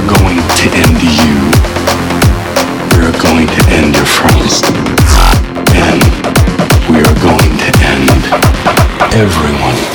We're going to end you. We're going to end your friends. And we are going to end everyone.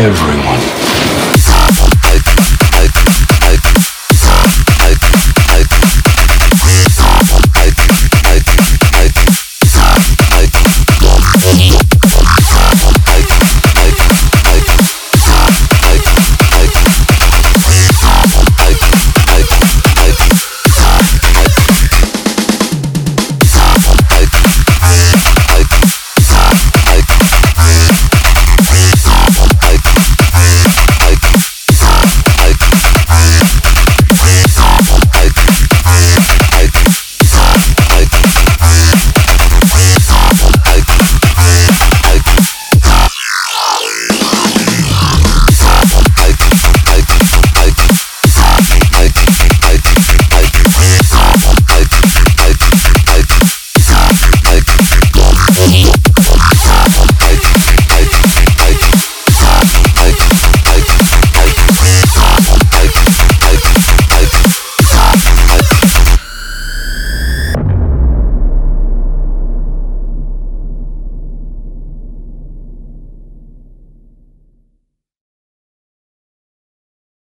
every